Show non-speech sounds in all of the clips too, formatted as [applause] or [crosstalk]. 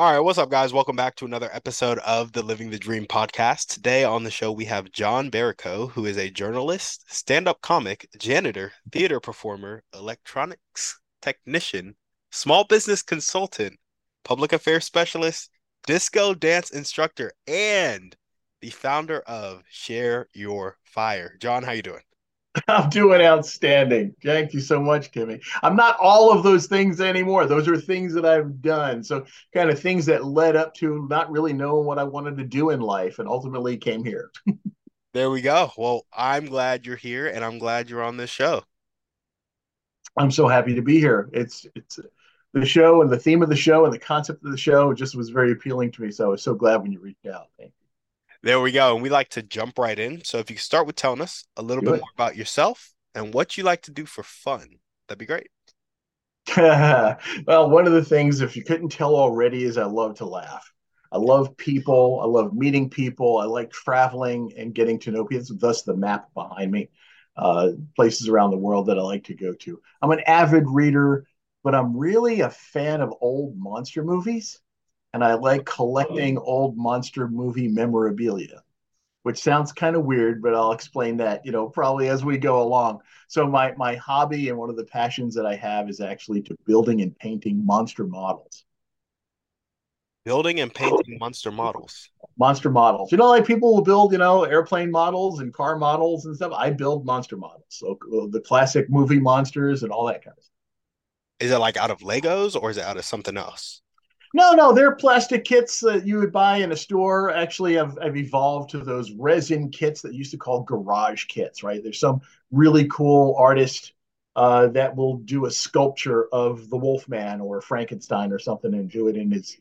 All right, what's up, guys? Welcome back to another episode of the Living the Dream podcast. Today on the show, we have John Verrico, who is a journalist, stand up comic, janitor, theater performer, electronics technician, small business consultant, public affairs specialist, disco dance instructor, and the founder of Share Your Fire. John, how you doing? [laughs] I'm doing outstanding. Thank you so much, Timmy. I'm not all of those things anymore. Those are things that I've done. So, kind of things that led up to not really knowing what I wanted to do in life and ultimately came here. [laughs] there we go. Well, I'm glad you're here and I'm glad you're on this show. I'm so happy to be here. It's it's the show and the theme of the show and the concept of the show just was very appealing to me. So I was so glad when you reached out. Thank you. There we go. And we like to jump right in. So if you start with telling us a little Good. bit more about yourself and what you like to do for fun, that'd be great. [laughs] well, one of the things, if you couldn't tell already, is I love to laugh. I love people. I love meeting people. I like traveling and getting to know people. Thus, the map behind me, uh, places around the world that I like to go to. I'm an avid reader, but I'm really a fan of old monster movies and I like collecting old monster movie memorabilia, which sounds kind of weird, but I'll explain that, you know, probably as we go along. So my my hobby and one of the passions that I have is actually to building and painting monster models. Building and painting monster models. Monster models. You know, like people will build, you know, airplane models and car models and stuff. I build monster models. So the classic movie monsters and all that kind of stuff. Is it like out of Legos or is it out of something else? No, no, they're plastic kits that you would buy in a store. Actually, I've, I've evolved to those resin kits that used to call garage kits, right? There's some really cool artist uh, that will do a sculpture of the Wolfman or Frankenstein or something and do it in his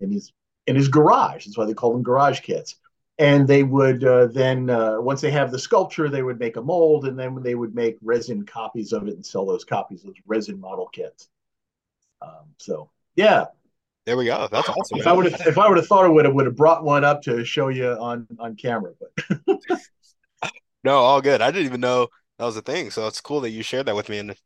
in his in his garage. That's why they call them garage kits. And they would uh, then, uh, once they have the sculpture, they would make a mold, and then they would make resin copies of it and sell those copies, those resin model kits. Um, so yeah, there we go. That's awesome. If. I would have, if I would have thought I would have would have brought one up to show you on on camera, but [laughs] no, all good. I didn't even know that was a thing. So it's cool that you shared that with me and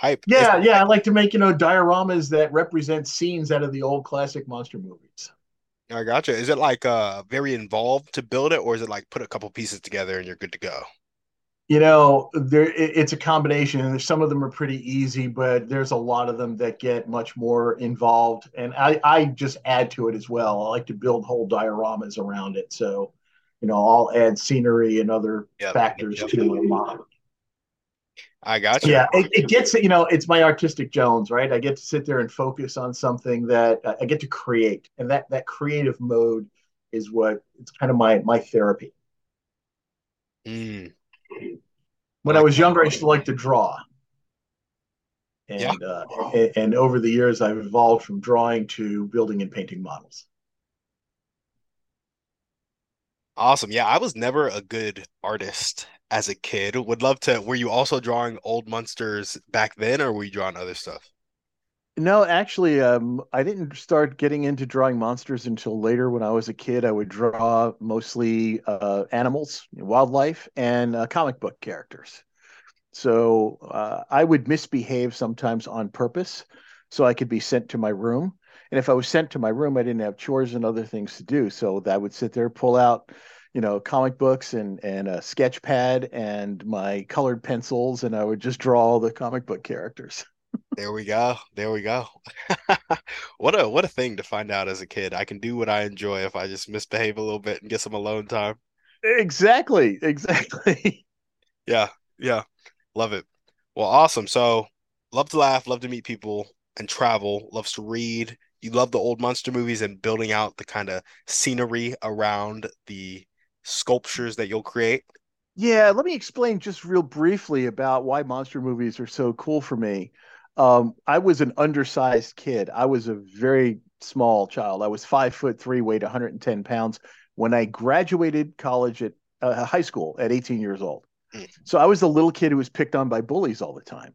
hype. Yeah, it's- yeah. I like to make you know dioramas that represent scenes out of the old classic monster movies. I gotcha. Is it like uh very involved to build it, or is it like put a couple pieces together and you're good to go? You know there it's a combination some of them are pretty easy but there's a lot of them that get much more involved and i i just add to it as well. I like to build whole dioramas around it so you know i'll add scenery and other yep, factors yep. to a model i got you yeah it, it gets you know it's my artistic jones right? I get to sit there and focus on something that i get to create and that that creative mode is what it's kind of my my therapy. Mm. When I was younger, I used to like to draw. And, yeah. uh, and, and over the years, I've evolved from drawing to building and painting models. Awesome. Yeah, I was never a good artist as a kid. Would love to. Were you also drawing old monsters back then, or were you drawing other stuff? No, actually, um, I didn't start getting into drawing monsters until later. When I was a kid, I would draw mostly uh, animals, wildlife, and uh, comic book characters. So uh, I would misbehave sometimes on purpose so I could be sent to my room. And if I was sent to my room, I didn't have chores and other things to do. So I would sit there, pull out, you know, comic books and and a sketch pad and my colored pencils, and I would just draw all the comic book characters. There we go. There we go. [laughs] what a what a thing to find out as a kid. I can do what I enjoy if I just misbehave a little bit and get some alone time. Exactly. Exactly. [laughs] yeah. Yeah. Love it. Well, awesome. So love to laugh, love to meet people and travel, loves to read. You love the old monster movies and building out the kind of scenery around the sculptures that you'll create. Yeah, let me explain just real briefly about why monster movies are so cool for me. Um, I was an undersized kid. I was a very small child. I was five foot three, weighed 110 pounds when I graduated college at uh, high school at 18 years old. Mm. So I was the little kid who was picked on by bullies all the time.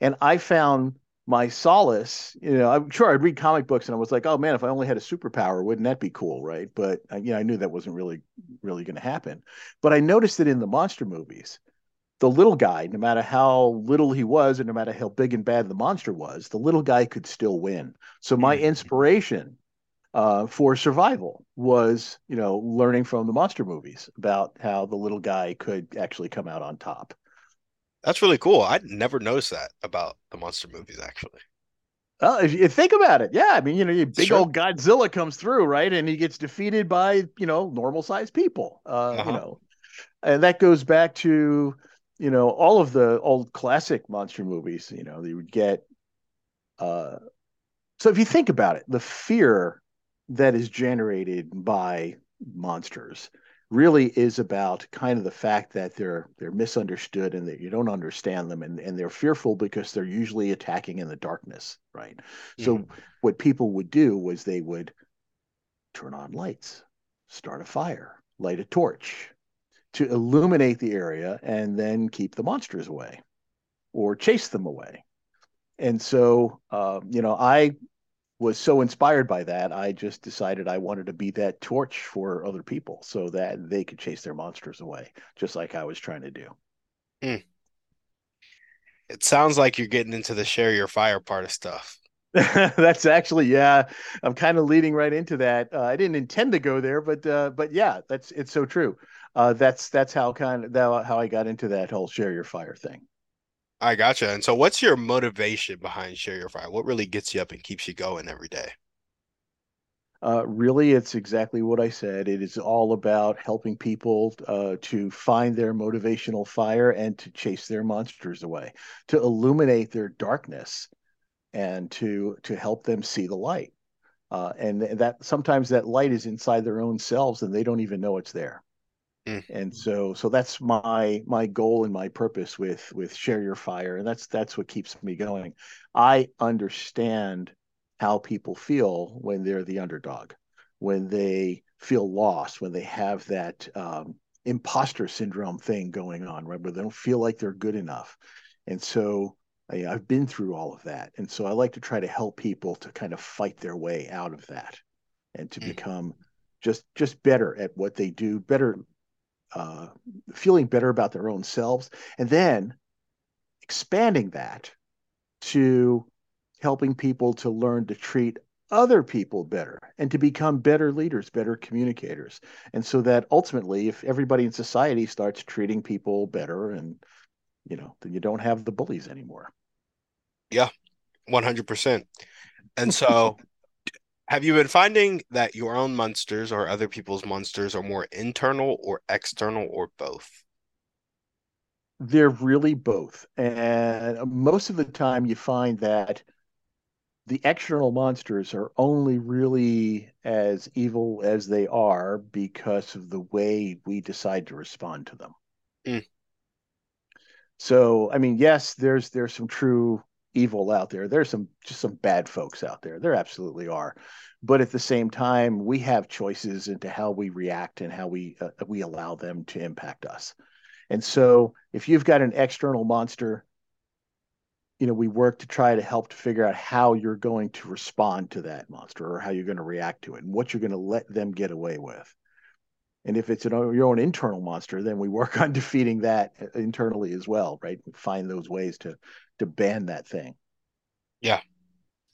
And I found my solace, you know, I'm sure I'd read comic books and I was like, oh man, if I only had a superpower, wouldn't that be cool? Right. But, uh, you know, I knew that wasn't really, really going to happen. But I noticed that in the monster movies, the little guy, no matter how little he was, and no matter how big and bad the monster was, the little guy could still win. So my mm-hmm. inspiration uh, for survival was, you know, learning from the monster movies about how the little guy could actually come out on top. That's really cool. I'd never noticed that about the monster movies, actually. Well, if you think about it, yeah, I mean, you know, big sure. old Godzilla comes through, right, and he gets defeated by you know normal sized people, uh, uh-huh. you know, and that goes back to you know all of the old classic monster movies. You know, you would get. Uh, so if you think about it, the fear that is generated by monsters really is about kind of the fact that they're they're misunderstood and that you don't understand them and, and they're fearful because they're usually attacking in the darkness right mm-hmm. so what people would do was they would turn on lights start a fire light a torch to illuminate the area and then keep the monsters away or chase them away and so uh, you know i was so inspired by that, I just decided I wanted to be that torch for other people so that they could chase their monsters away, just like I was trying to do. Mm. It sounds like you're getting into the share your fire part of stuff. [laughs] that's actually yeah i'm kind of leading right into that uh, i didn't intend to go there but uh, but yeah that's it's so true uh, that's that's how kind of that, how i got into that whole share your fire thing I gotcha. And so, what's your motivation behind Share Your Fire? What really gets you up and keeps you going every day? Uh, really, it's exactly what I said. It is all about helping people uh, to find their motivational fire and to chase their monsters away, to illuminate their darkness, and to to help them see the light. Uh, and that sometimes that light is inside their own selves, and they don't even know it's there. Mm. And so so that's my my goal and my purpose with with share your fire and that's that's what keeps me going. I understand how people feel when they're the underdog, when they feel lost, when they have that um, imposter syndrome thing going on, right? Where they don't feel like they're good enough. And so I, I've been through all of that. And so I like to try to help people to kind of fight their way out of that and to mm. become just just better at what they do, better uh, feeling better about their own selves, and then expanding that to helping people to learn to treat other people better and to become better leaders, better communicators. And so that ultimately, if everybody in society starts treating people better and you know, then you don't have the bullies anymore. Yeah, 100%. And so [laughs] have you been finding that your own monsters or other people's monsters are more internal or external or both? They're really both. And most of the time, you find that the external monsters are only really as evil as they are because of the way we decide to respond to them. Mm. So, I mean, yes, there's there's some true evil out there. There's some just some bad folks out there. There absolutely are. But at the same time, we have choices into how we react and how we uh, we allow them to impact us. And so, if you've got an external monster, you know, we work to try to help to figure out how you're going to respond to that monster or how you're going to react to it and what you're going to let them get away with. And if it's an, your own internal monster, then we work [laughs] on defeating that uh, internally as well, right? Find those ways to to ban that thing. Yeah,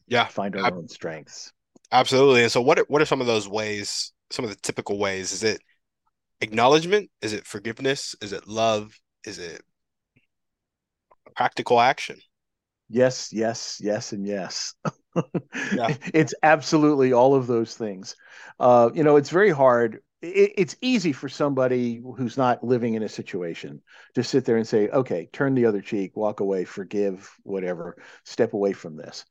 yeah. Find our I, own strengths. Absolutely. And so, what are, what are some of those ways? Some of the typical ways? Is it acknowledgement? Is it forgiveness? Is it love? Is it practical action? Yes, yes, yes, and yes. yeah. [laughs] It's absolutely all of those things. Uh, you know, it's very hard it, it's easy for somebody who's not living in a situation to sit there and say, okay, turn the other cheek, walk away, forgive, whatever, step away from this.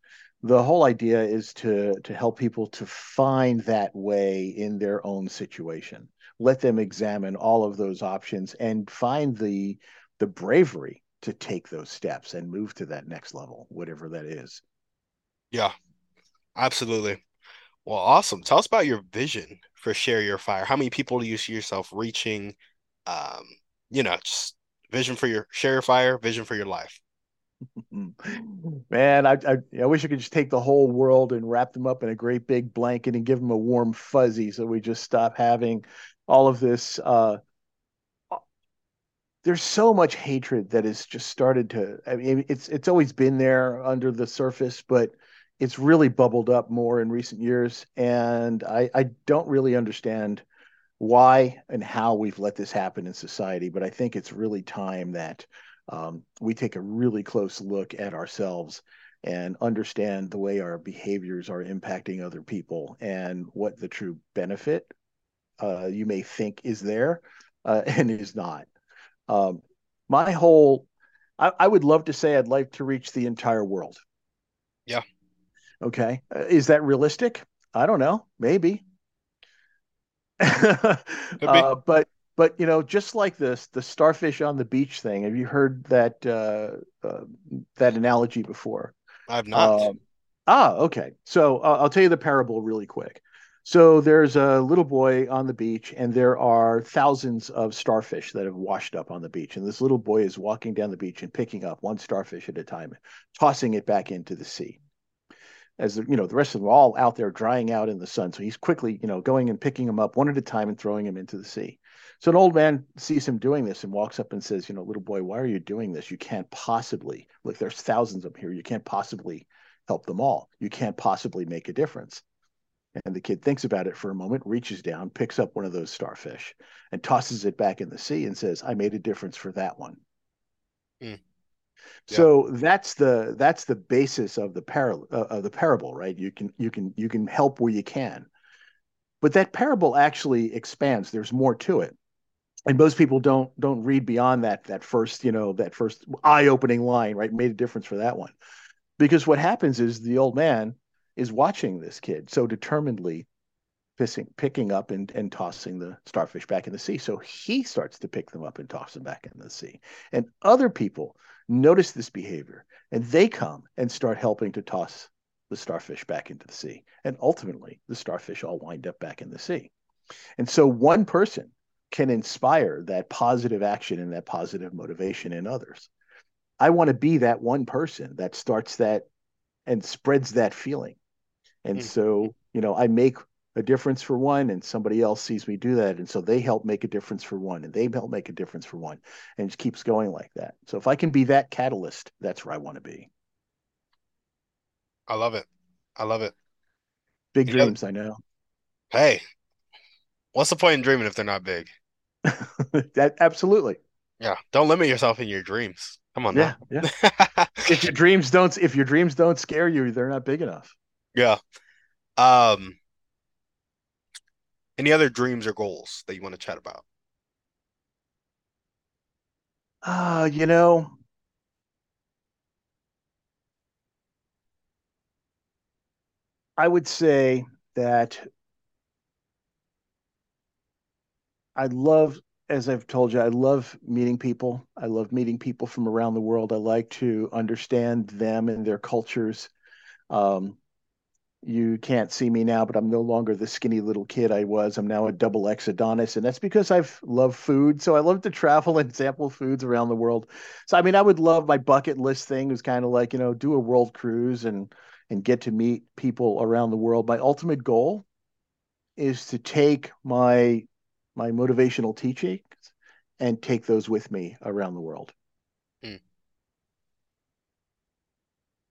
The whole idea is to to help people to find that way in their own situation. Let them examine all of those options and find the the bravery to take those steps and move to that next level, whatever that is. Yeah, absolutely. Well, awesome. Tell us about your vision for Share Your Fire. How many people do you see yourself reaching? Um, you know, just vision for your Share Your Fire, vision for your life. [laughs] Man, I, I, I wish I could just take the whole world and wrap them up in a great big blanket and give them a warm fuzzy, so we just stop having all of this. Uh, there's so much hatred that has just started to. I mean, it's it's always been there under the surface, but it's really bubbled up more in recent years, and I I don't really understand why and how we've let this happen in society, but I think it's really time that um, we take a really close look at ourselves and understand the way our behaviors are impacting other people and what the true benefit uh, you may think is there uh, [laughs] and is not. Um, my whole, I, I, would love to say I'd like to reach the entire world. Yeah. Okay. Uh, is that realistic? I don't know. Maybe. [laughs] uh, but but you know, just like this, the starfish on the beach thing. Have you heard that uh, uh, that analogy before? I've not. Um, ah, okay. So uh, I'll tell you the parable really quick. So there's a little boy on the beach, and there are thousands of starfish that have washed up on the beach. And this little boy is walking down the beach and picking up one starfish at a time, tossing it back into the sea as you know the rest of them are all out there drying out in the sun. So he's quickly you know going and picking them up one at a time and throwing them into the sea. So an old man sees him doing this and walks up and says you know little boy why are you doing this? You can't possibly look there's thousands of them here. You can't possibly help them all. You can't possibly make a difference. And the kid thinks about it for a moment reaches down picks up one of those starfish and tosses it back in the sea and says i made a difference for that one. Mm. So that's the that's the basis of the parable uh, of the parable, right? You can you can you can help where you can, but that parable actually expands. There's more to it, and most people don't don't read beyond that that first you know that first eye opening line, right? Made a difference for that one, because what happens is the old man is watching this kid so determinedly pissing, picking up and, and tossing the starfish back in the sea. So he starts to pick them up and toss them back in the sea. And other people notice this behavior and they come and start helping to toss the starfish back into the sea. And ultimately, the starfish all wind up back in the sea. And so one person can inspire that positive action and that positive motivation in others. I want to be that one person that starts that and spreads that feeling. And mm-hmm. so, you know, I make a difference for one and somebody else sees me do that and so they help make a difference for one and they help make a difference for one and it just keeps going like that. So if i can be that catalyst that's where i want to be. I love it. I love it. Big you dreams know, i know. Hey what's the point in dreaming if they're not big? [laughs] That absolutely. Yeah don't limit yourself in your dreams. Come on yeah now. yeah. [laughs] If your dreams don't if your dreams don't scare you they're not big enough. Yeah. Um any other dreams or goals that you want to chat about? Uh, you know, I would say that I love, as I've told you, I love meeting people. I love meeting people from around the world. I like to understand them and their cultures. Um, you can't see me now, but I'm no longer the skinny little kid I was. I'm now a double X Adonis, and that's because I've loved food. So I love to travel and sample foods around the world. So I mean, I would love my bucket list thing was kind of like you know do a world cruise and and get to meet people around the world. My ultimate goal is to take my my motivational teachings and take those with me around the world. Hmm.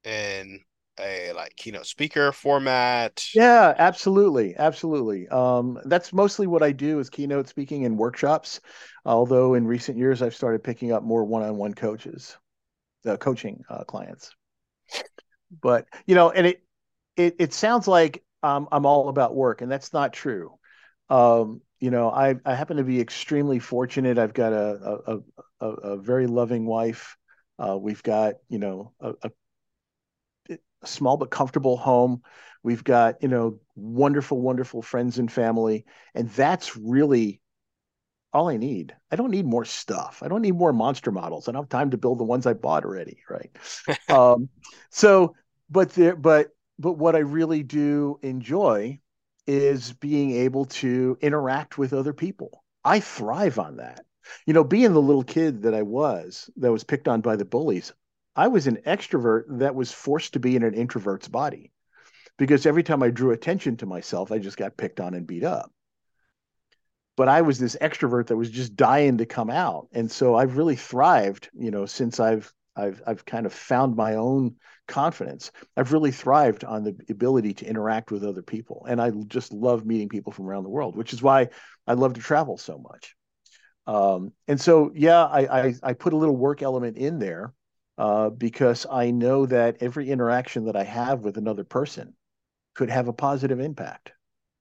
And a like keynote speaker format? Yeah, absolutely, absolutely. Um, that's mostly what I do is keynote speaking and workshops. Although in recent years I've started picking up more one-on-one coaches, uh, coaching uh, clients. But you know, and it it it sounds like um, I'm all about work, and that's not true. Um, you know, I I happen to be extremely fortunate. I've got a a, a, a very loving wife. Uh, we've got you know a, a small but comfortable home. We've got, you know, wonderful, wonderful friends and family. And that's really all I need. I don't need more stuff. I don't need more monster models. I don't have time to build the ones I bought already. Right. [laughs] um, so, but there, but, but what I really do enjoy is being able to interact with other people. I thrive on that. You know, being the little kid that I was, that was picked on by the bullies, I was an extrovert that was forced to be in an introvert's body because every time I drew attention to myself, I just got picked on and beat up. But I was this extrovert that was just dying to come out. And so I've really thrived, you know, since I've I've I've kind of found my own confidence. I've really thrived on the ability to interact with other people, and I just love meeting people from around the world, which is why I love to travel so much. Um, and so, yeah, I, I, I put a little work element in there uh, because I know that every interaction that I have with another person could have a positive impact.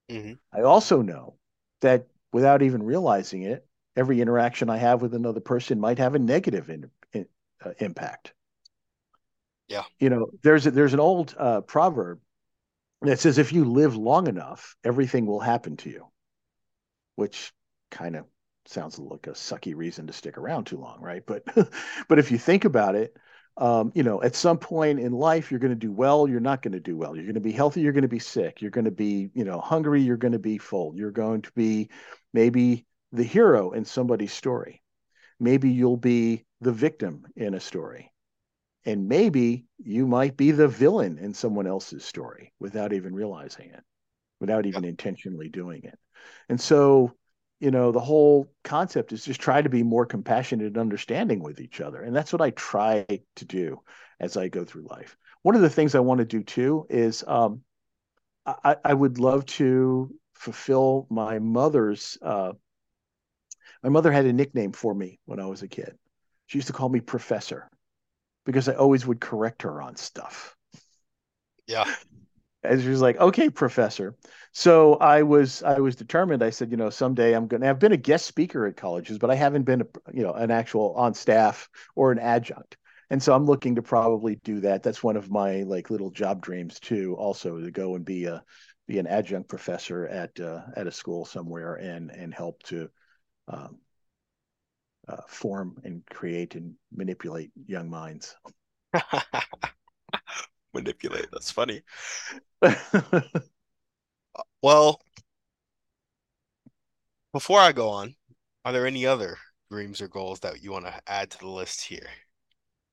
Mm-hmm. I also know that without even realizing it, every interaction I have with another person might have a negative in, in, uh, impact. Yeah. You know, there's a, there's an old uh, proverb that says if you live long enough, everything will happen to you, which kind of sounds like a sucky reason to stick around too long, right? But [laughs] but if you think about it, um, you know, at some point in life, you're going to do well, you're not going to do well. You're going to be healthy, you're going to be sick. You're going to be, you know, hungry, you're going to be full. You're going to be maybe the hero in somebody's story. Maybe you'll be the victim in a story. And maybe you might be the villain in someone else's story without even realizing it, without even intentionally doing it. And so you know the whole concept is just try to be more compassionate and understanding with each other. And that's what i try to do as i go through life. One of the things i want to do too is um, I, I, would love to fulfill my mother's uh, my mother had a nickname for me when i was a kid. She used to call me professor because i always would correct her on stuff. Yeah and she was like, "Okay, professor." So I was I was determined. I said, you know, someday I'm going to. I've been a guest speaker at colleges, but I haven't been, a, you know, an actual on staff or an adjunct. And so I'm looking to probably do that. That's one of my like little job dreams too. Also to go and be a be an adjunct professor at uh, at a school somewhere and and help to um, uh, form and create and manipulate young minds. [laughs] manipulate. That's funny. [laughs] well, before I go on, are there any other dreams or goals that you want to add to the list here?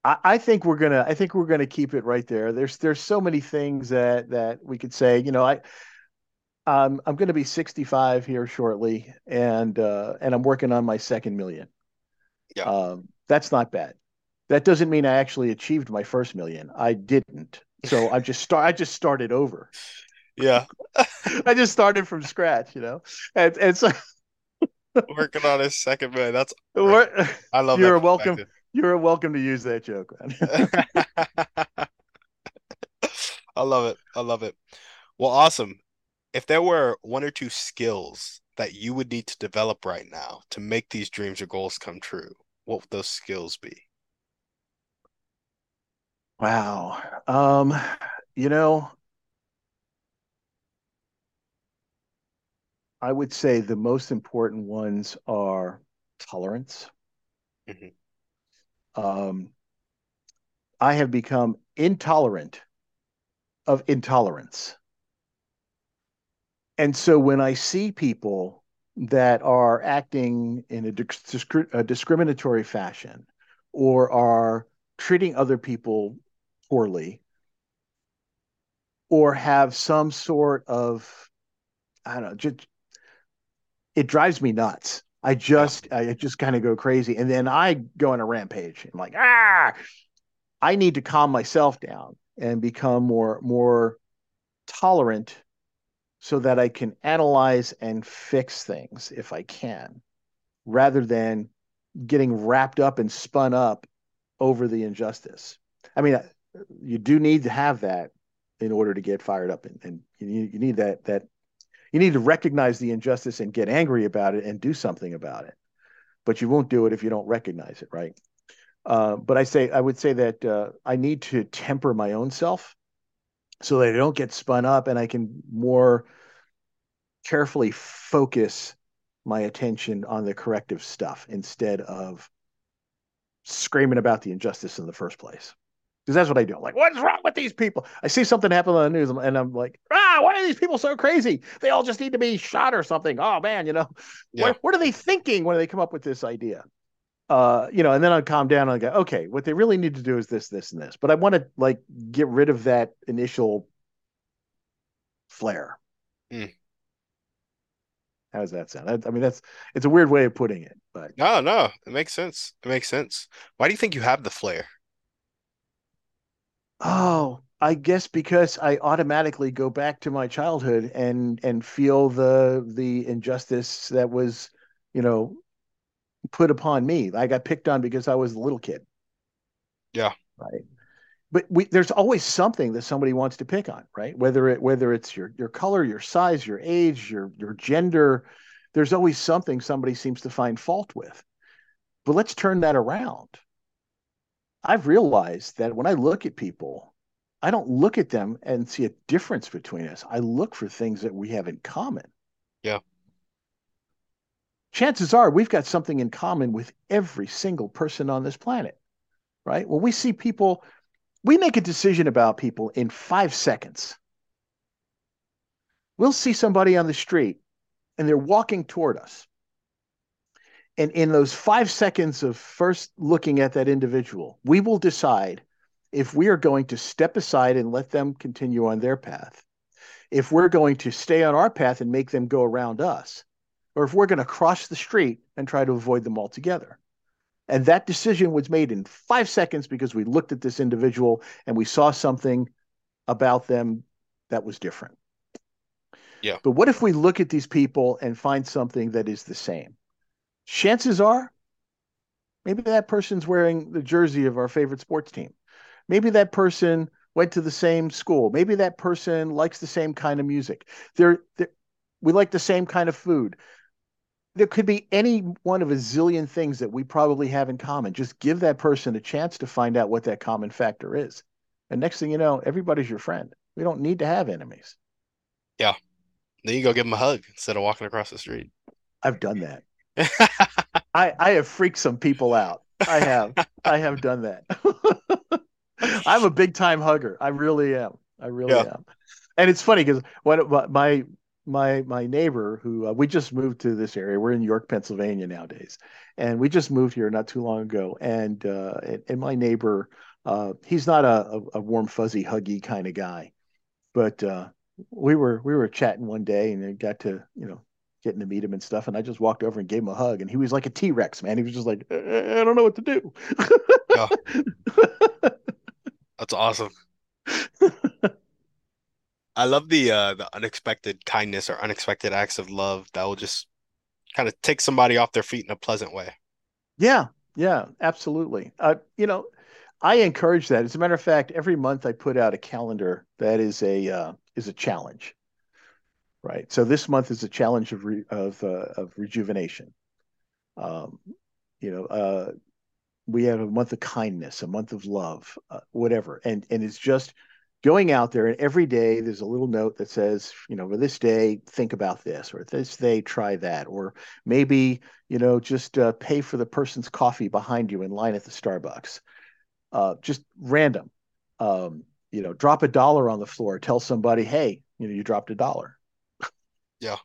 I, I think we're gonna. I think we're gonna keep it right there. There's there's so many things that that we could say. You know, I. Um, I'm going to be 65 here shortly, and uh, and I'm working on my second million. Yeah, um, that's not bad. That doesn't mean I actually achieved my first million. I didn't. So I just start. I just started over. Yeah, [laughs] I just started from scratch. You know, and and so [laughs] working on his second man. That's [laughs] I love. You're welcome. You're welcome to use that joke, man. I love it. I love it. Well, awesome. If there were one or two skills that you would need to develop right now to make these dreams or goals come true, what would those skills be? Wow. Um, you know, I would say the most important ones are tolerance. Mm-hmm. Um, I have become intolerant of intolerance. And so when I see people that are acting in a, disc- a discriminatory fashion or are treating other people poorly or have some sort of I don't know, just it drives me nuts. I just yeah. I just kind of go crazy. And then I go on a rampage. I'm like, ah, I need to calm myself down and become more more tolerant so that I can analyze and fix things if I can, rather than getting wrapped up and spun up over the injustice. I mean, you do need to have that in order to get fired up, and, and you, you need that that you need to recognize the injustice and get angry about it and do something about it. But you won't do it if you don't recognize it, right? Uh, but I say I would say that uh, I need to temper my own self so that I don't get spun up and I can more carefully focus my attention on the corrective stuff instead of screaming about the injustice in the first place. Because that's what I do. I'm like, what's wrong with these people? I see something happen on the news, and I'm like, ah, why are these people so crazy? They all just need to be shot or something. Oh man, you know, yeah. what, what are they thinking when they come up with this idea? Uh, you know, and then I calm down and I go, okay, what they really need to do is this, this, and this. But I want to like get rid of that initial flare. Mm. How does that sound? I, I, mean, that's it's a weird way of putting it, but no, no, it makes sense. It makes sense. Why do you think you have the flare? Oh, I guess because I automatically go back to my childhood and and feel the the injustice that was, you know, put upon me. I got picked on because I was a little kid. Yeah. Right. But we, there's always something that somebody wants to pick on, right? Whether it whether it's your your color, your size, your age, your your gender, there's always something somebody seems to find fault with. But let's turn that around I've realized that when I look at people, I don't look at them and see a difference between us. I look for things that we have in common. Yeah. Chances are we've got something in common with every single person on this planet, right? When we see people, we make a decision about people in five seconds. We'll see somebody on the street and they're walking toward us. And in those five seconds of first looking at that individual, we will decide if we are going to step aside and let them continue on their path, if we're going to stay on our path and make them go around us, or if we're going to cross the street and try to avoid them altogether. And that decision was made in five seconds because we looked at this individual and we saw something about them that was different. Yeah. But what if we look at these people and find something that is the same? Chances are maybe that person's wearing the jersey of our favorite sports team. Maybe that person went to the same school. Maybe that person likes the same kind of music. They're, they're, we like the same kind of food. There could be any one of a zillion things that we probably have in common. Just give that person a chance to find out what that common factor is. And next thing you know, everybody's your friend. We don't need to have enemies. Yeah. Then you go give them a hug instead of walking across the street. I've done that. [laughs] I I have freaked some people out. I have. I have done that. [laughs] I'm a big time hugger. I really am. I really yeah. am. And it's funny because what my my my neighbor who uh, we just moved to this area. We're in York, Pennsylvania nowadays, and we just moved here not too long ago. And uh, and, and my neighbor, uh, he's not a, a, warm, fuzzy, huggy kind of guy, but uh, we were we were chatting one day and got to you know getting to meet him and stuff. And I just walked over and gave him a hug, and he was like a T Rex, man. He was just like, I don't know what to do. yeah. [laughs] That's awesome. I love the uh, the unexpected kindness or unexpected acts of love that will just kind of take somebody off their feet in a pleasant way. Yeah, yeah, absolutely. Uh, you know, I encourage that. As a matter of fact, every month I put out a calendar that is a uh, is a challenge right? So this month is a challenge of re, of uh, of rejuvenation. Um, you know, uh, we have a month of kindness, a month of love, uh, whatever, and and it's just going out there and every day there's a little note that says you know for this day think about this or this day try that or maybe you know just uh, pay for the person's coffee behind you in line at the starbucks. Uh, just random. Um, you know drop a dollar on the floor. Tell somebody hey you know you dropped a dollar yeah.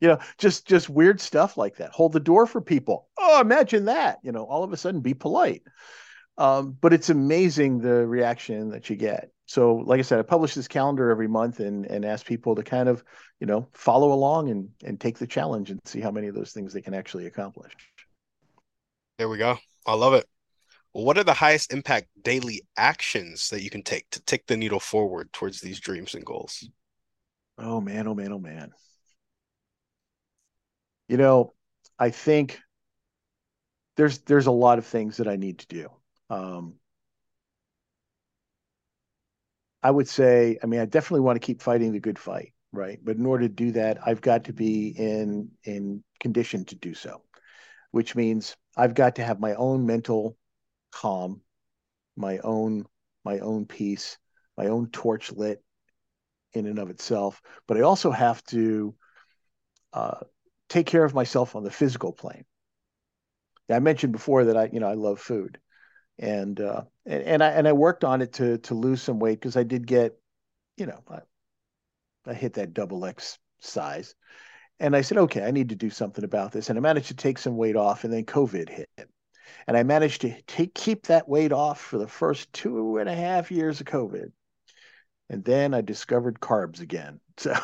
You know, just just weird stuff like that. Hold the door for people. Oh, imagine that. You know, all of a sudden be polite. Um, but it's amazing the reaction that you get. So, like I said, I publish this calendar every month and and ask people to kind of, you know, follow along and and take the challenge and see how many of those things they can actually accomplish. There we go. I love it. Well, what are the highest impact daily actions that you can take to take the needle forward towards these dreams and goals? Oh man, oh man, oh man. You know, I think there's there's a lot of things that I need to do. Um, I would say, I mean, I definitely want to keep fighting the good fight, right? But in order to do that, I've got to be in in condition to do so, which means I've got to have my own mental calm, my own my own peace, my own torch lit in and of itself. But I also have to uh, take care of myself on the physical plane. I mentioned before that I, you know, I love food, and uh, and, and I and I worked on it to to lose some weight because I did get, you know, I, I hit that double X size, and I said, okay, I need to do something about this, and I managed to take some weight off, and then COVID hit, and I managed to take keep that weight off for the first two and a half years of COVID, and then I discovered carbs again. [laughs] So,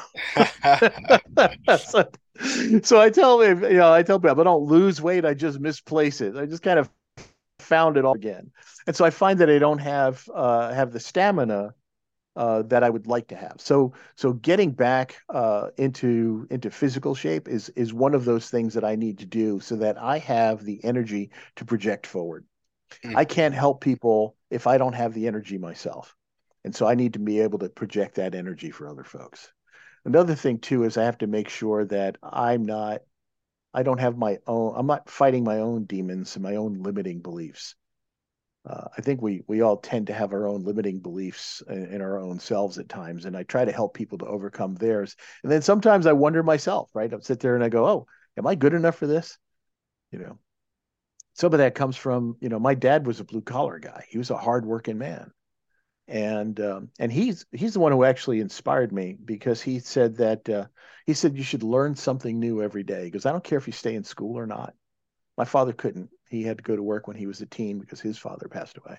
so, [laughs] so, I tell you know, I tell people, I don't lose weight, I just misplace it. I just kind of found it all again. And so I find that I don't have uh, have the stamina uh, that I would like to have. So so getting back uh, into into physical shape is is one of those things that I need to do so that I have the energy to project forward. Mm-hmm. I can't help people if I don't have the energy myself. And so I need to be able to project that energy for other folks. Another thing too is I have to make sure that I'm not I don't have my own. I'm not fighting my own demons and my own limiting beliefs. Uh, I think we we all tend to have our own limiting beliefs in, in, our own selves at times, and I try to help people to overcome theirs. And then sometimes I wonder myself, right? I sit there and I go, "Oh, am I good enough for this?" You know, some of that comes from you know my dad was a blue collar guy. He was a hardworking man, and um, and he's he's the one who actually inspired me because he said that uh, he said you should learn something new every day. Because I don't care if you stay in school or not. My father couldn't; he had to go to work when he was a teen because his father passed away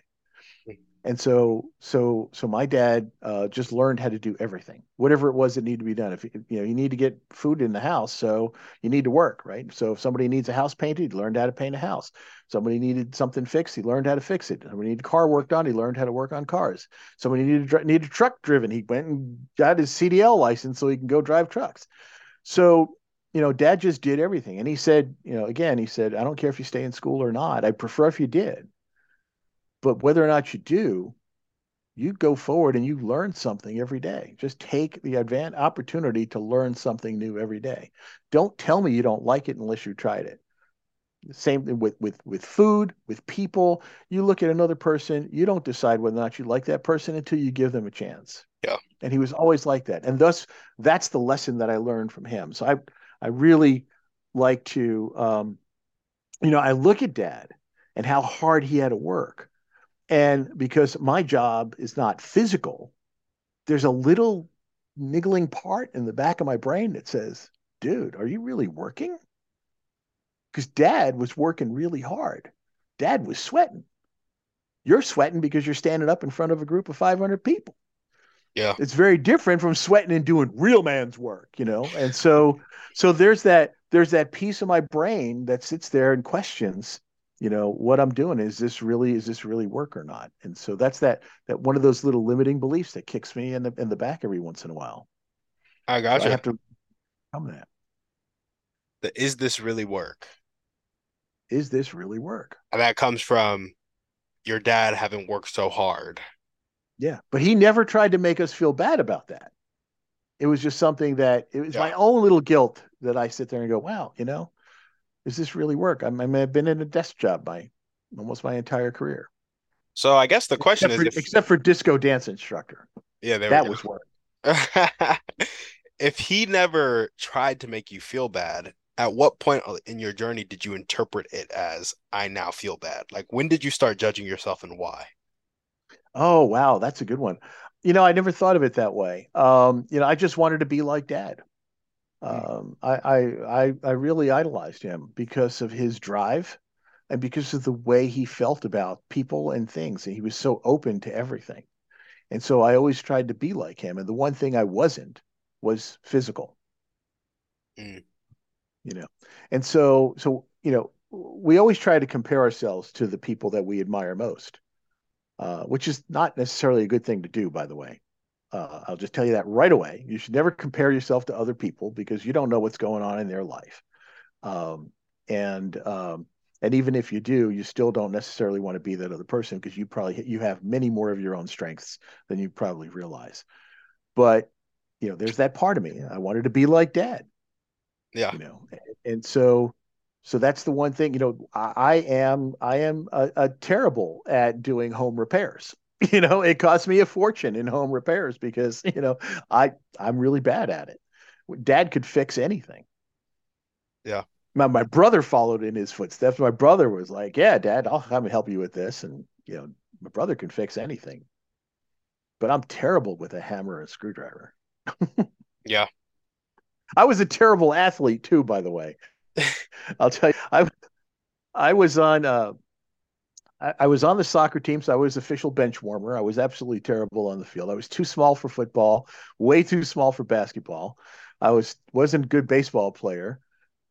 and so so so my dad uh, just learned how to do everything whatever it was that needed to be done. If you know you need to get food in the house so you need to work right? So if somebody needs a house painted he learned how to paint a house. Somebody needed something fixed he learned how to fix it. Somebody needed a car worked on he learned how to work on cars. Somebody needed needed a truck driven he went and got his cdl license so he can go drive trucks. So you know dad just did everything. And he said you know again he said i don't care if you stay in school or not. I prefer if you did but whether or not you do, you go forward and you learn something every day. Just take the advant opportunity to learn something new every day. Don't tell me you don't like it unless you tried it. Same thing with with with food, with people. You look at another person, you don't decide whether or not you like that person until you give them a chance. Yeah. And he was always like that. And thus that's the lesson that I learned from him. So I I really like to um, you know, I look at dad and how hard he had to work and because my job is not physical, there's a little niggling part in the back of my brain that says, dude, are you really working? Because dad was working really hard. Dad was sweating. You're sweating because you're standing up in front of a group of 500 people. Yeah. It's very different from sweating and doing real man's work, you know? And so, so there's that, there's that piece of my brain that sits there and questions, you know what i'm doing is this really is this really work or not? And so that's that that one of those little limiting beliefs that kicks me in the in the back every once in a while. I got so you i have to come that. The, is this really work? Is this really work? And that comes from your dad having worked so hard. Yeah but he never tried to make us feel bad about that. It was just something that it was yeah. my own little guilt that i sit there and go wow you know does this really work? I, I have been in a desk job my almost my entire career. So I guess the question except is, for, if, except for disco dance instructor. Yeah, that was work. [laughs] if he never tried to make you feel bad, at what point in your journey did you interpret it as I now feel bad? Like when did you start judging yourself and why? Oh wow, that's a good one. You know, I never thought of it that way. Um, you know, I just wanted to be like dad. Hmm. Um, I, I, I I really idolized him because of his drive and because of the way he felt about people and things. And he was so open to everything. And so I always tried to be like him. And the one thing I wasn't was physical. Mm. You know, and so so you know, we always try to compare ourselves to the people that we admire most, uh, which is not necessarily a good thing to do, by the way. Uh, I'll just tell you that right away. You should never compare yourself to other people because you don't know what's going on in their life. Um, and um, and even if you do, you still don't necessarily want to be that other person because you probably you have many more of your own strengths than you probably realize. But you know, there's that part of me. I wanted to be like dad. Yeah. You know, and so so that's the one thing. You know, I, I am I am a, a terrible at doing home repairs. [laughs] you know it cost me a fortune in home repairs because you know i i'm really bad at it dad could fix anything yeah my, my brother followed in his footsteps my brother was like yeah dad i'll come and help you with this and you know, my brother can fix anything, but I'm terrible with a hammer and screwdriver. [laughs] yeah. I was a terrible athlete too, by the way. [laughs] I'll tell you, I I was on uh, I, I, was on the soccer team, so I was official bench warmer. I was absolutely terrible on the field. I was too small for football, way too small for basketball. I was wasn't a good baseball player.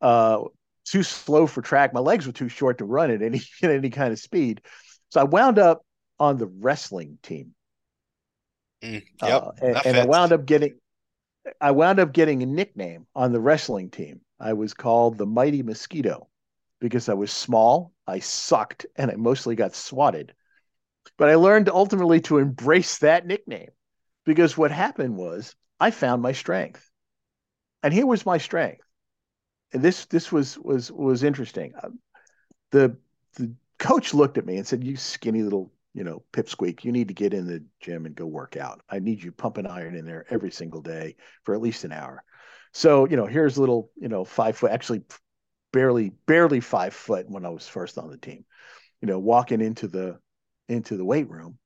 Uh, too slow for track. My legs were too short to run at any [laughs] at any kind of speed. So I wound up on the wrestling team. Mm, yep, uh, and, and I wound up getting I wound up getting a nickname on the wrestling team. I was called the Mighty Mosquito because I was small, I sucked, and I mostly got swatted. But I learned ultimately to embrace that nickname because what happened was I found my strength. And here was my strength. And this this was was was interesting. Um, the the coach looked at me and said, "You skinny little, you know, pipsqueak, you need to get in the gym and go work out. I need you pumping iron in there every single day for at least an hour." So, you know, here's little, you know, five foot, actually barely barely five foot when I was first on the team. You know, walking into the into the weight room,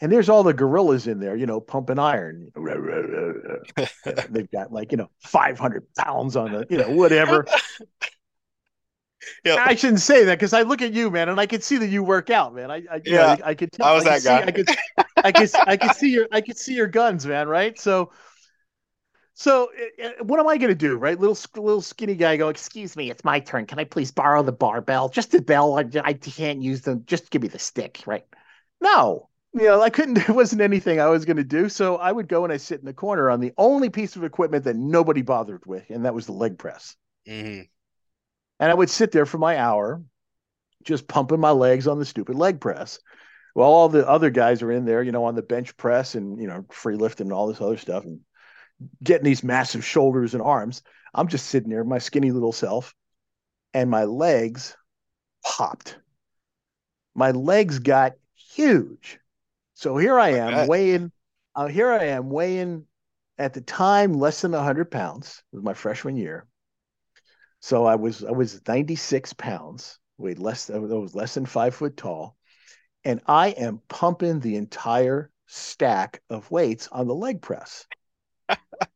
and there's all the gorillas in there, you know, pumping iron. [laughs] [laughs] They've got like you know 500 pounds on the you know whatever. Yeah, I shouldn't say that because I look at you, man, and I can see that you work out, man. I, I yeah, know, I, I could tell. I was I that guy. See, I could, I could, I could see your, I could see your guns, man. Right, so so uh, what am I going to do, right? Little little skinny guy go, excuse me, it's my turn. Can I please borrow the barbell? Just the bell. I, I can't use them. Just give me the stick, right? No, you know, I couldn't. [laughs] It wasn't anything I was going to do. So I would go and I sit in the corner on the only piece of equipment that nobody bothered with, and that was the leg press. Mm-hmm. And I would sit there for my hour, just pumping my legs on the stupid leg press. While all the other guys are in there, you know, on the bench press and you know, free lifting and all this other stuff. And getting these massive shoulders and arms. I'm just sitting there, my skinny little self, and my legs popped. My legs got huge. So here I am okay. weighing, uh, here I am weighing at the time less than 100 pounds. It was my freshman year. So I was I was 96 pounds, weighed less I was less than five foot tall, and I am pumping the entire stack of weights on the leg press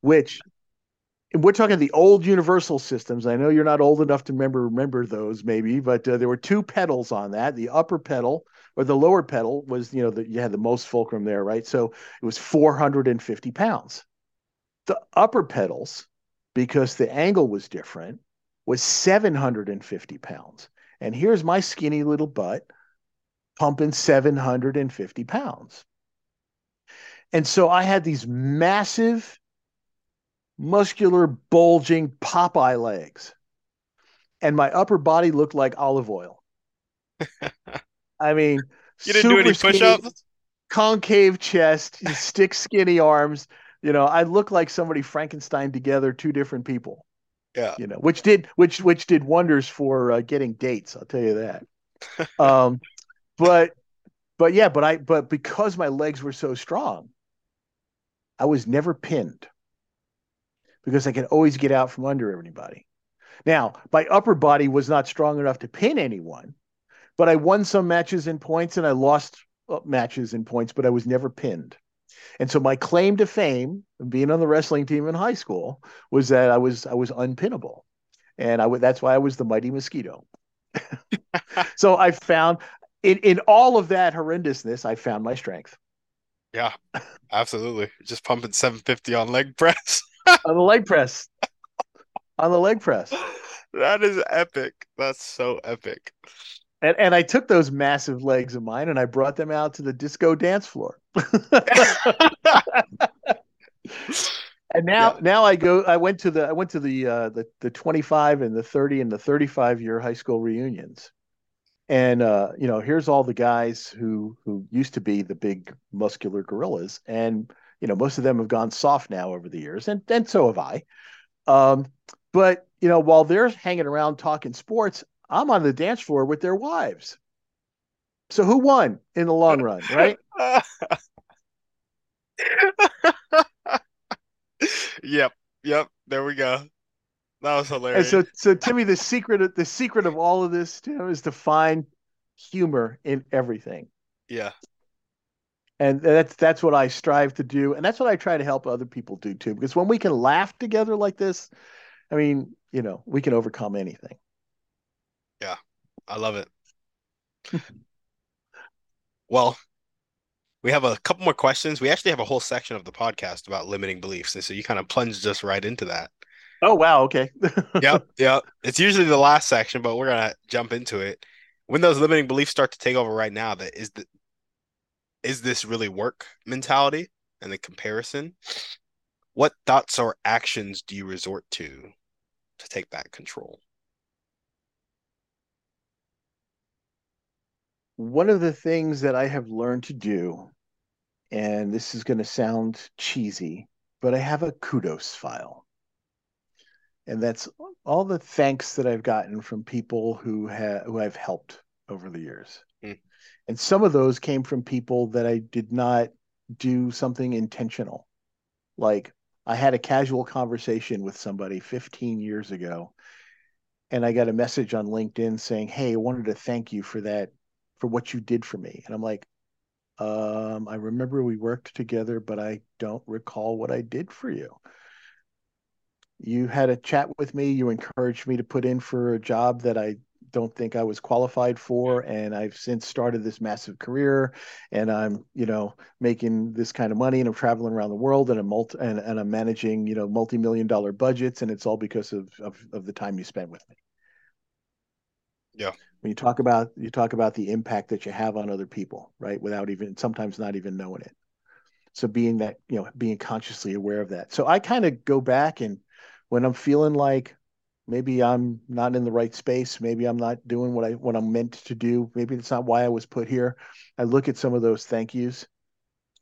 which we're talking the old universal systems. I know you're not old enough to remember remember those maybe, but uh, there were two pedals on that. The upper pedal or the lower pedal was you know that you had the most fulcrum there, right? So it was 450 pounds. The upper pedals, because the angle was different, was 750 pounds. And here's my skinny little butt pumping 750 pounds. And so I had these massive muscular, bulging Popeye legs. And my upper body looked like olive oil. [laughs] I mean, you didn't do any push ups? Concave chest, [laughs] stick skinny arms. You know, I look like somebody Frankenstein together two different people. Yeah. You know, which did which which did wonders for uh, getting dates, I'll tell you that. [laughs] um but but yeah, but I but because my legs were so strong, I was never pinned because I could always get out from under everybody. Now, my upper body was not strong enough to pin anyone, but I won some matches in points and I lost uh, matches in points, but I was never pinned. And so my claim to fame, being on the wrestling team in high school, was that I was I was unpinnable, and I w- that's why I was the mighty mosquito. [laughs] so I found in in all of that horrendousness, I found my strength. Yeah, absolutely. Just pumping 750 on leg press. On the leg press. On the leg press. That is epic. That's so epic. And and I took those massive legs of mine and I brought them out to the disco dance floor. [laughs] and now yeah. now I go I went to the I went to the uh the the 25 and the 30 and the 35 year high school reunions and uh, you know here's all the guys who who used to be the big muscular gorillas and you know most of them have gone soft now over the years and and so have i um, but you know while they're hanging around talking sports i'm on the dance floor with their wives so who won in the long run right [laughs] yep yep there we go that was hilarious. And so, so Timmy, the secret, of, the secret of all of this, Tim, is to find humor in everything. Yeah. And that's that's what I strive to do, and that's what I try to help other people do too. Because when we can laugh together like this, I mean, you know, we can overcome anything. Yeah, I love it. [laughs] well, we have a couple more questions. We actually have a whole section of the podcast about limiting beliefs, and so you kind of plunged us right into that. Oh wow, okay. [laughs] yep, yep. It's usually the last section, but we're gonna jump into it. When those limiting beliefs start to take over right now, that is the is this really work mentality and the comparison? What thoughts or actions do you resort to to take back control? One of the things that I have learned to do, and this is going to sound cheesy, but I have a kudos file. And that's all the thanks that I've gotten from people who have who I've helped over the years. And some of those came from people that I did not do something intentional. Like I had a casual conversation with somebody 15 years ago, and I got a message on LinkedIn saying, Hey, I wanted to thank you for that, for what you did for me. And I'm like, um, I remember we worked together, but I don't recall what I did for you. You had a chat with me. You encouraged me to put in for a job that I don't think I was qualified for. And I've since started this massive career and I'm, you know, making this kind of money and I'm traveling around the world and I'm multi and, and I'm managing, you know, multi-million dollar budgets. And it's all because of, of, of the time you spent with me. Yeah. When you talk about, you talk about the impact that you have on other people, right. Without even, sometimes not even knowing it. So being that, you know, being consciously aware of that. So I kind of go back and when I'm feeling like, maybe I'm not in the right space. Maybe I'm not doing what I what I'm meant to do. Maybe it's not why I was put here. I look at some of those thank yous,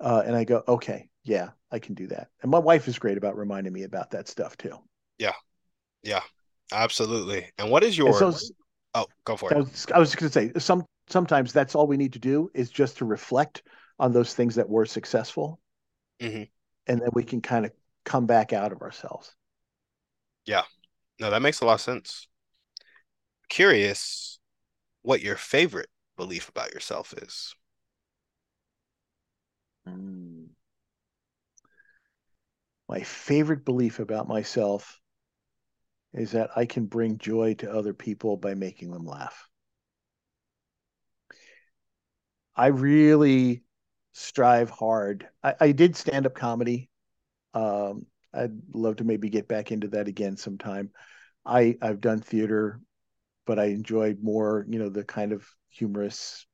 uh, and I go, okay, yeah, I can do that. And my wife is great about reminding me about that stuff too. Yeah, yeah, absolutely. And what is your? So, oh, go for it. I was, I was going to say some sometimes that's all we need to do is just to reflect on those things that were successful, mm-hmm. and then we can kind of come back out of ourselves. Yeah, no, that makes a lot of sense. Curious what your favorite belief about yourself is. Mm. My favorite belief about myself is that I can bring joy to other people by making them laugh. I really strive hard. I, I did stand up comedy. Um, I'd love to maybe get back into that again sometime. I I've done theater, but I enjoyed more, you know, the kind of humorous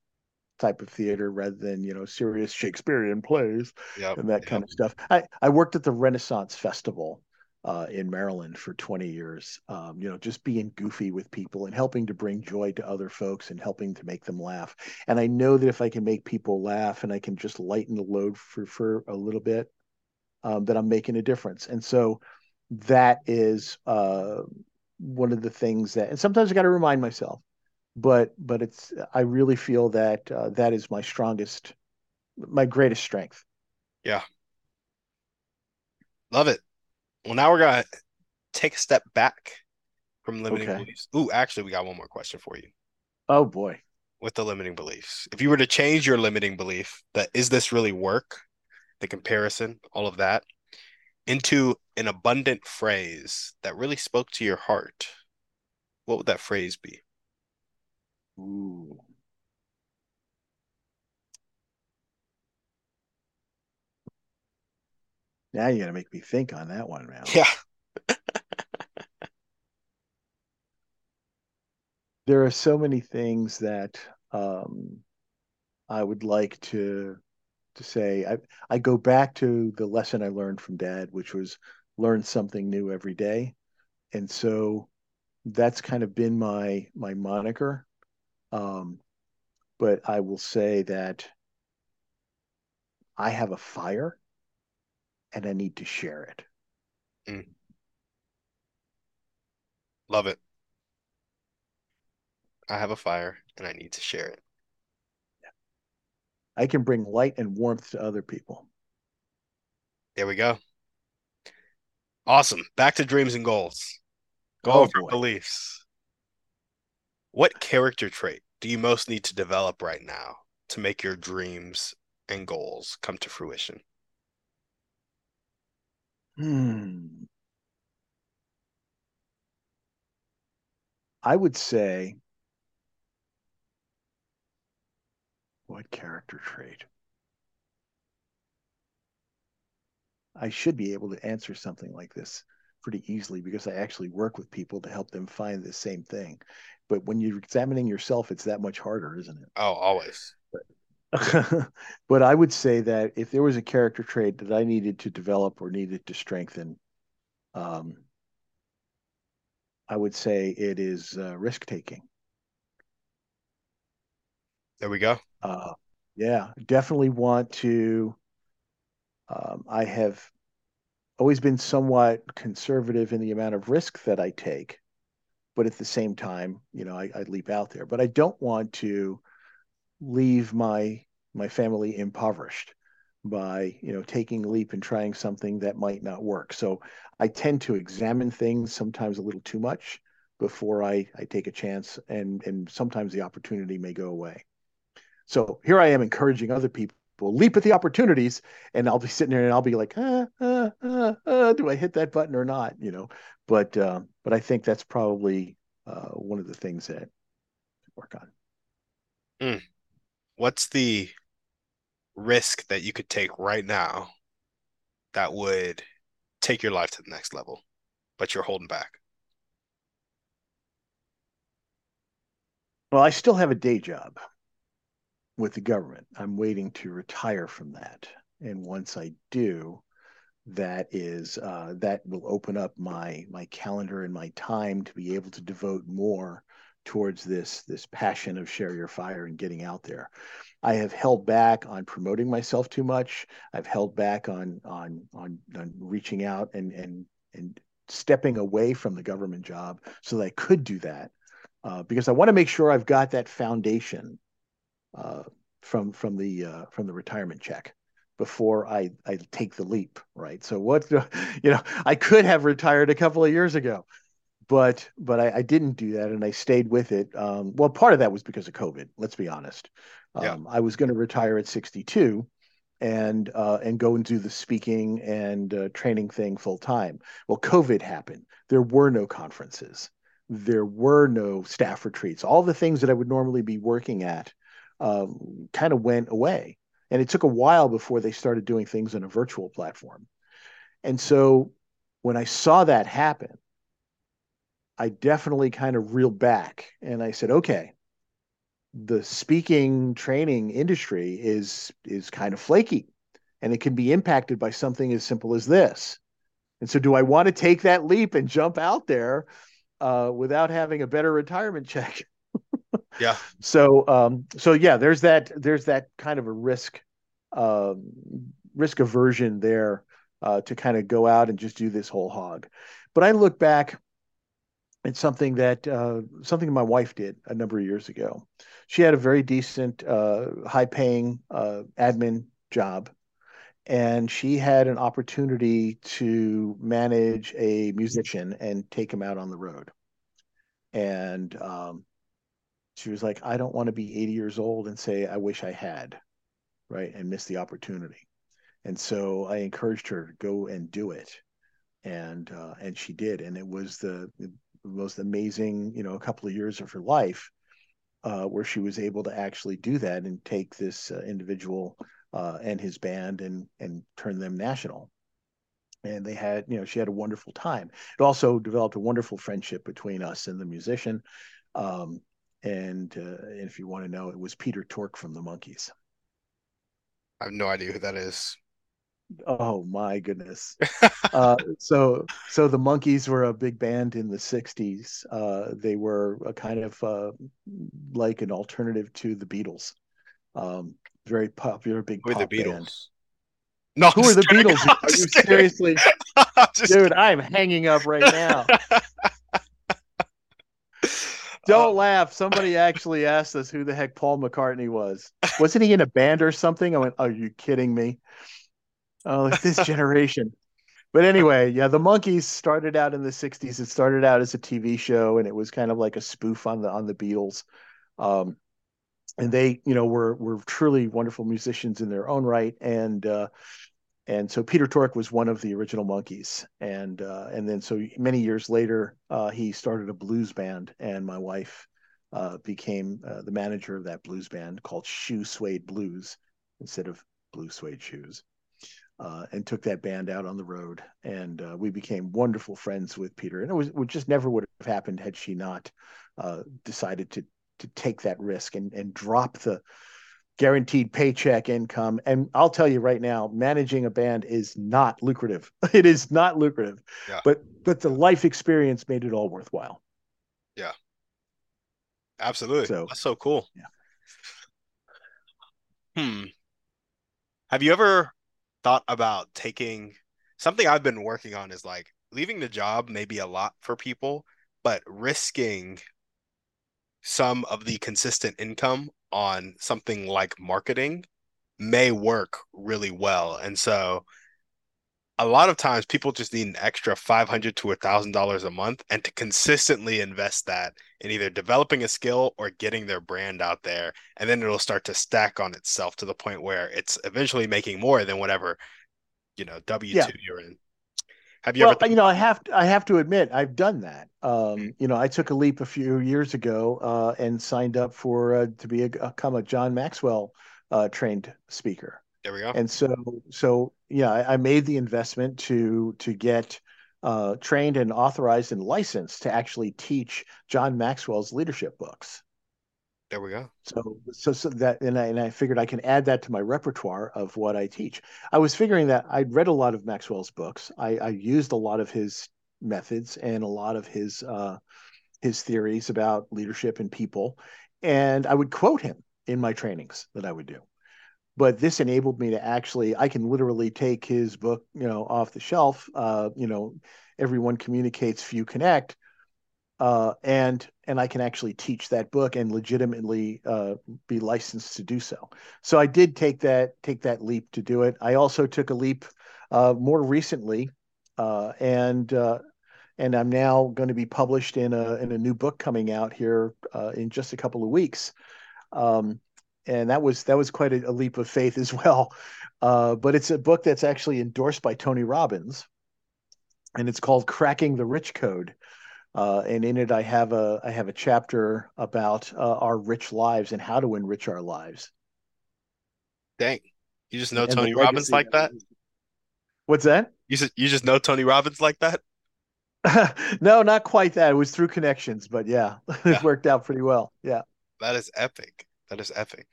type of theater rather than you know serious Shakespearean plays yep, and that yep. kind of stuff. I I worked at the Renaissance Festival uh, in Maryland for 20 years. Um, you know, just being goofy with people and helping to bring joy to other folks and helping to make them laugh. And I know that if I can make people laugh and I can just lighten the load for for a little bit, um, that I'm making a difference. And so that is uh, one of the things that, and sometimes I got to remind myself, but but it's I really feel that uh, that is my strongest, my greatest strength. Yeah, love it. Well, now we're gonna take a step back from limiting okay. beliefs. Ooh, actually, we got one more question for you. Oh boy. With the limiting beliefs, if you were to change your limiting belief, that is this really work? The comparison, all of that, into an abundant phrase that really spoke to your heart, what would that phrase be? Ooh. Now you got to make me think on that one, man. Yeah. [laughs] there are so many things that um, I would like to to say I I go back to the lesson I learned from dad, which was learn something new every day. And so that's kind of been my my moniker. Um, but I will say that I have a fire and I need to share it. Mm. Love it. I have a fire and I need to share it. I can bring light and warmth to other people. There we go. Awesome. Back to dreams and goals. Goal oh, beliefs. What character trait do you most need to develop right now to make your dreams and goals come to fruition? Hmm. I would say what character trait? I should be able to answer something like this pretty easily because I actually work with people to help them find the same thing. But when you're examining yourself, it's that much harder, isn't it? Oh, always. [laughs] but I would say that if there was a character trait that I needed to develop or needed to strengthen, um, I would say it is uh, risk taking. There we go. Uh, yeah, definitely want to. Um, I have always been somewhat conservative in the amount of risk that I take, but at the same time, you know, I, I leap out there. But I don't want to leave my my family impoverished by you know taking a leap and trying something that might not work so i tend to examine things sometimes a little too much before i i take a chance and and sometimes the opportunity may go away so here i am encouraging other people leap at the opportunities and i'll be sitting there and i'll be like ah, ah, ah, ah, do i hit that button or not you know but uh, but i think that's probably uh, one of the things that I work on mm. what's the risk that you could take right now that would take your life to the next level, but you're holding back? Well, I still have a day job with the government. I'm waiting to retire from that. And once I do, that is uh, that will open up my my calendar and my time to be able to devote more towards this this passion of share your fire and getting out there. I have held back on promoting myself too much. I've held back on on on, on reaching out and and and stepping away from the government job so that I could do that uh, because I want to make sure I've got that foundation from from the uh, from the retirement check before I I take the leap. Right. So what [laughs] you know I could have retired a couple of years ago but but I, I, didn't do that and I stayed with it. Um, well, part of that was because of COVID. Let's be honest. Um, yeah. I was going to retire at 62 and uh, and go and do the speaking and uh, training thing full time. Well, COVID happened. There were no conferences. There were no staff retreats. All the things that I would normally be working at um, kind of went away. And it took a while before they started doing things on a virtual platform. And so when I saw that happen, I definitely kind of reeled back and I said, okay, the speaking training industry is is kind of flaky and it can be impacted by something as simple as this. And so do I want to take that leap and jump out there uh, without having a better retirement [laughs] check? Yeah. So um, so yeah, there's that there's that kind of a risk um, risk aversion there uh, to kind of go out and just do this whole hog. But I look back at something that uh, something my wife did a number of years ago. She had a very decent, uh, high-paying uh, admin job, and she had an opportunity to manage a musician and take him out on the road. And um, she was like, "I don't want to be 80 years old and say I wish I had, right, and miss the opportunity." And so I encouraged her to go and do it and uh, and she did, and it was the most amazing, you know, a couple of years of her life, uh, where she was able to actually do that and take this uh, individual uh, and his band and and turn them national. And they had, you know, she had a wonderful time. It also developed a wonderful friendship between us and the musician. Um, and, uh, and if you want to know, it was Peter Tork from the Monkees. I have no idea who that is. Oh my goodness. [laughs] uh, so so the Monkees were a big band in the 60s. Uh, they were a kind of uh, like an alternative to the Beatles. Um, very popular, big Who the Beatles? band. No, Who are the kidding. Beatles? [laughs] Are you kidding. seriously? [laughs] Dude, kidding. I'm hanging up right now. Don't uh, laugh. Somebody [laughs] actually asked us who the heck Paul McCartney was. Wasn't he in a band or something? I went, Are you kidding me? Oh, this [laughs] generation. But anyway, yeah, the Monkees started out in the '60s. It started out as a TV show, and it was kind of like a spoof on the on the Beatles. Um, and they you know were were truly wonderful musicians in their own right and uh, and so Peter Tork was one of the original Monkees, and uh, and then so many years later, uh, he started a blues band, and my wife uh, became uh, the manager of that blues band called Shoe Suede Blues instead of Blue Suede Shoes, uh, and took that band out on the road, and uh, we became wonderful friends with Peter, and it was it just never would have happened had she not decided to to take that risk and and drop the guaranteed paycheck income. And I'll tell you right now, managing a band is not lucrative. [laughs] It is not lucrative. Yeah. But but the life experience made it all worthwhile. Yeah. Absolutely. So, That's so cool. Yeah. Hmm. Have you ever thought about taking something I've been working on is like leaving the job may be a lot for people, but risking some of the consistent income on something like marketing may work really well. And so a lot of times people just need an extra 500 to a thousand dollars a month and to consistently invest that in either developing a skill or getting their brand out there and then it'll start to stack on itself to the point where it's eventually making more than whatever you know w2 yeah. you're in have you well, ever th- you know i have to, i have to admit i've done that um, mm-hmm. you know i took a leap a few years ago uh, and signed up for uh, to be a, become a john maxwell uh, trained speaker there we go. And so, so yeah, I, I made the investment to to get uh, trained and authorized and licensed to actually teach John Maxwell's leadership books. There we go. So, so, so that, and I, and I figured I can add that to my repertoire of what I teach. I was figuring that I'd read a lot of Maxwell's books. I, I used a lot of his methods and a lot of his uh, his theories about leadership and people, and I would quote him in my trainings that I would do but this enabled me to actually i can literally take his book you know off the shelf uh, you know everyone communicates few connect uh, and and i can actually teach that book and legitimately uh, be licensed to do so so i did take that take that leap to do it i also took a leap uh, more recently uh, and uh, and i'm now going to be published in a in a new book coming out here in just a couple of weeks um, and that was that was quite a, a leap of faith [laughs] as well. Uh, but it's a book that's actually endorsed by Tony Robbins, and it's called "Cracking the Rich Code." Uh, and in it, I have a I have a chapter about uh, our rich lives and how to enrich our lives. Dang, you just know and Tony Robbins like that? What's that? You just you just know Tony Robbins like that? [laughs] no, not quite that. It was through connections, but yeah, [laughs] yeah. it worked out pretty well. Yeah, that is epic. That is epic.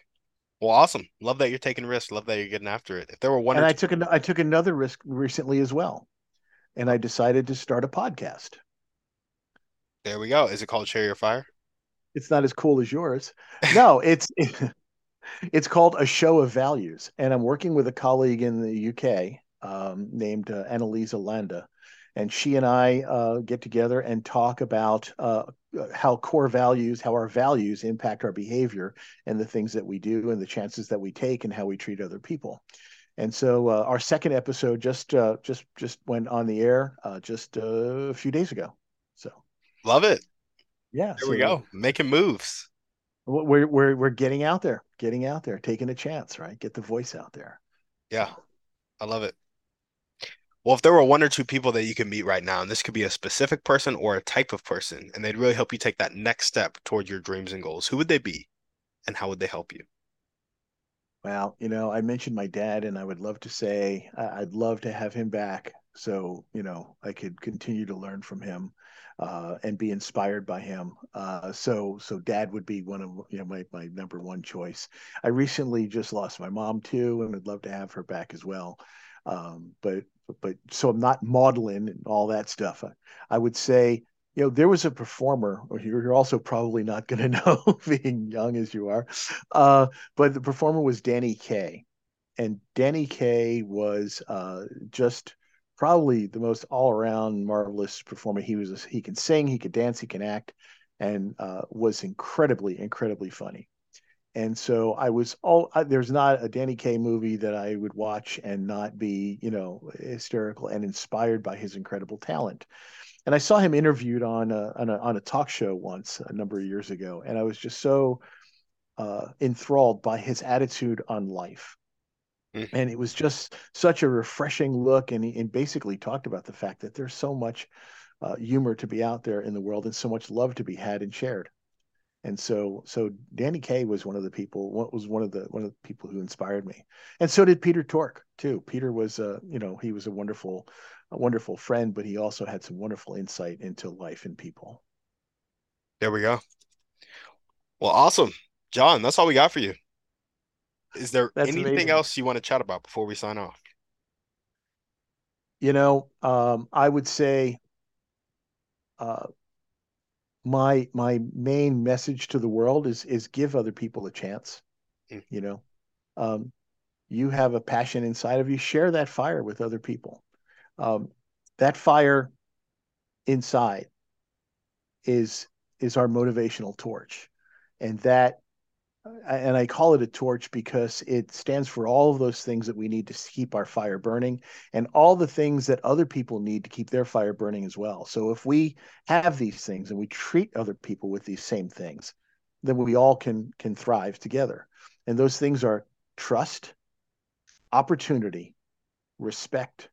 Well, awesome. Love that you're taking risks. Love that you're getting after it. If there were one, and I took an, I took another risk recently as well, and I decided to start a podcast. There we go. Is it called Share Your Fire? It's not as cool as yours. No, [laughs] it's it's called A Show of Values, and I'm working with a colleague in the UK um, named uh, Annalisa Landa, and she and I uh, get together and talk about uh, how core values, how our values impact our behavior and the things that we do and the chances that we take and how we treat other people. And so uh, our second episode just uh, just just went on the air uh, just uh, a few days ago. Love it. Yeah, there so we go, making moves. We're we're we're getting out there, getting out there, taking a chance, right? Get the voice out there. Yeah, I love it. Well, if there were one or two people that you could meet right now, and this could be a specific person or a type of person, and they'd really help you take that next step toward your dreams and goals, who would they be and how would they help you? Well, you know, I mentioned my dad, and I would love to say I'd love to have him back so, you know, I could continue to learn from him uh, and be inspired by him. Uh, so, so dad would be one of you know my my number one choice. I recently just lost my mom too, and I'd love to have her back as well. Um, but but so I'm not modeling and all that stuff. I, I would say, you know, there was a performer, or you're also probably not going [laughs] to know, being young as you are, uh, but the performer was Danny Kaye, and Danny Kaye was uh, just probably the most all-around marvelous performer. He was he can sing, he could dance, he can act, and uh, was incredibly incredibly funny. And so I was all there's not a Danny Kaye movie that I would watch and not be, you know, hysterical and inspired by his incredible talent. And I saw him interviewed on a, on a, on a talk show once a number of years ago, and I was just so uh, enthralled by his attitude on life. Mm-hmm. And it was just such a refreshing look. And and basically talked about the fact that there's so much uh, humor to be out there in the world and so much love to be had and shared. And so, so Danny Kaye was one of the people. What was one of the one of the people who inspired me, and so did Peter Tork too. Peter was, uh, you know, he was a wonderful, a wonderful friend, but he also had some wonderful insight into life and people. There we go. Well, awesome, John. That's all we got for you. Is there That's anything amazing. else you want to chat about before we sign off? You know, um, I would say uh, my my main message to the world is is give other people a chance. Mm. You know, um, you have a passion inside of you. Share that fire with other people. Um, that fire inside is is our motivational torch, and that and I call it a torch because it stands for all of those things that we need to keep our fire burning and all the things that other people need to keep their fire burning as well. So if we have these things and we treat other people with these same things, then we all can can thrive together. And those things are trust, opportunity, respect,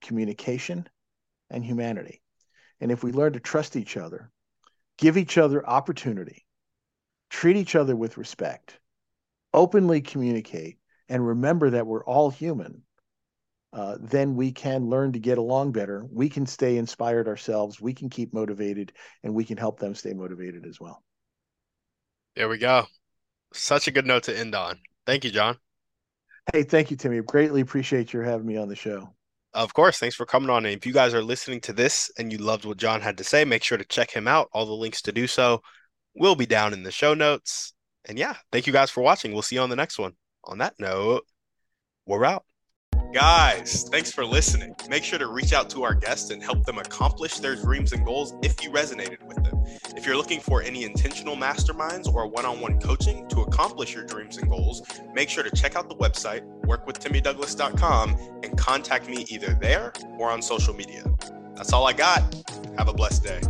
communication, and humanity. And if we learn to trust each other, give each other opportunity, treat each other with respect, openly communicate, and remember that we're all human, uh, then we can learn to get along better. We can stay inspired ourselves. We can keep motivated, and we can help them stay motivated as well. There we go. Such a good note to end on. Thank you, John. Hey, thank you, Timmy. Greatly appreciate your having me on the show. Of course. Thanks for coming on. And if you guys are listening to this and you loved what John had to say, make sure to check him out. All the links to do so will be down in the show notes. And yeah, thank you guys for watching. We'll see you on the next one. On that note, we're out. Guys, thanks for listening. Make sure to reach out to our guests and help them accomplish their dreams and goals if you resonated with them. If you're looking for any intentional masterminds or one on one coaching to accomplish your dreams and goals, make sure to check out the website, workwithtimmydouglas.com, and contact me either there or on social media. That's all I got. Have a blessed day.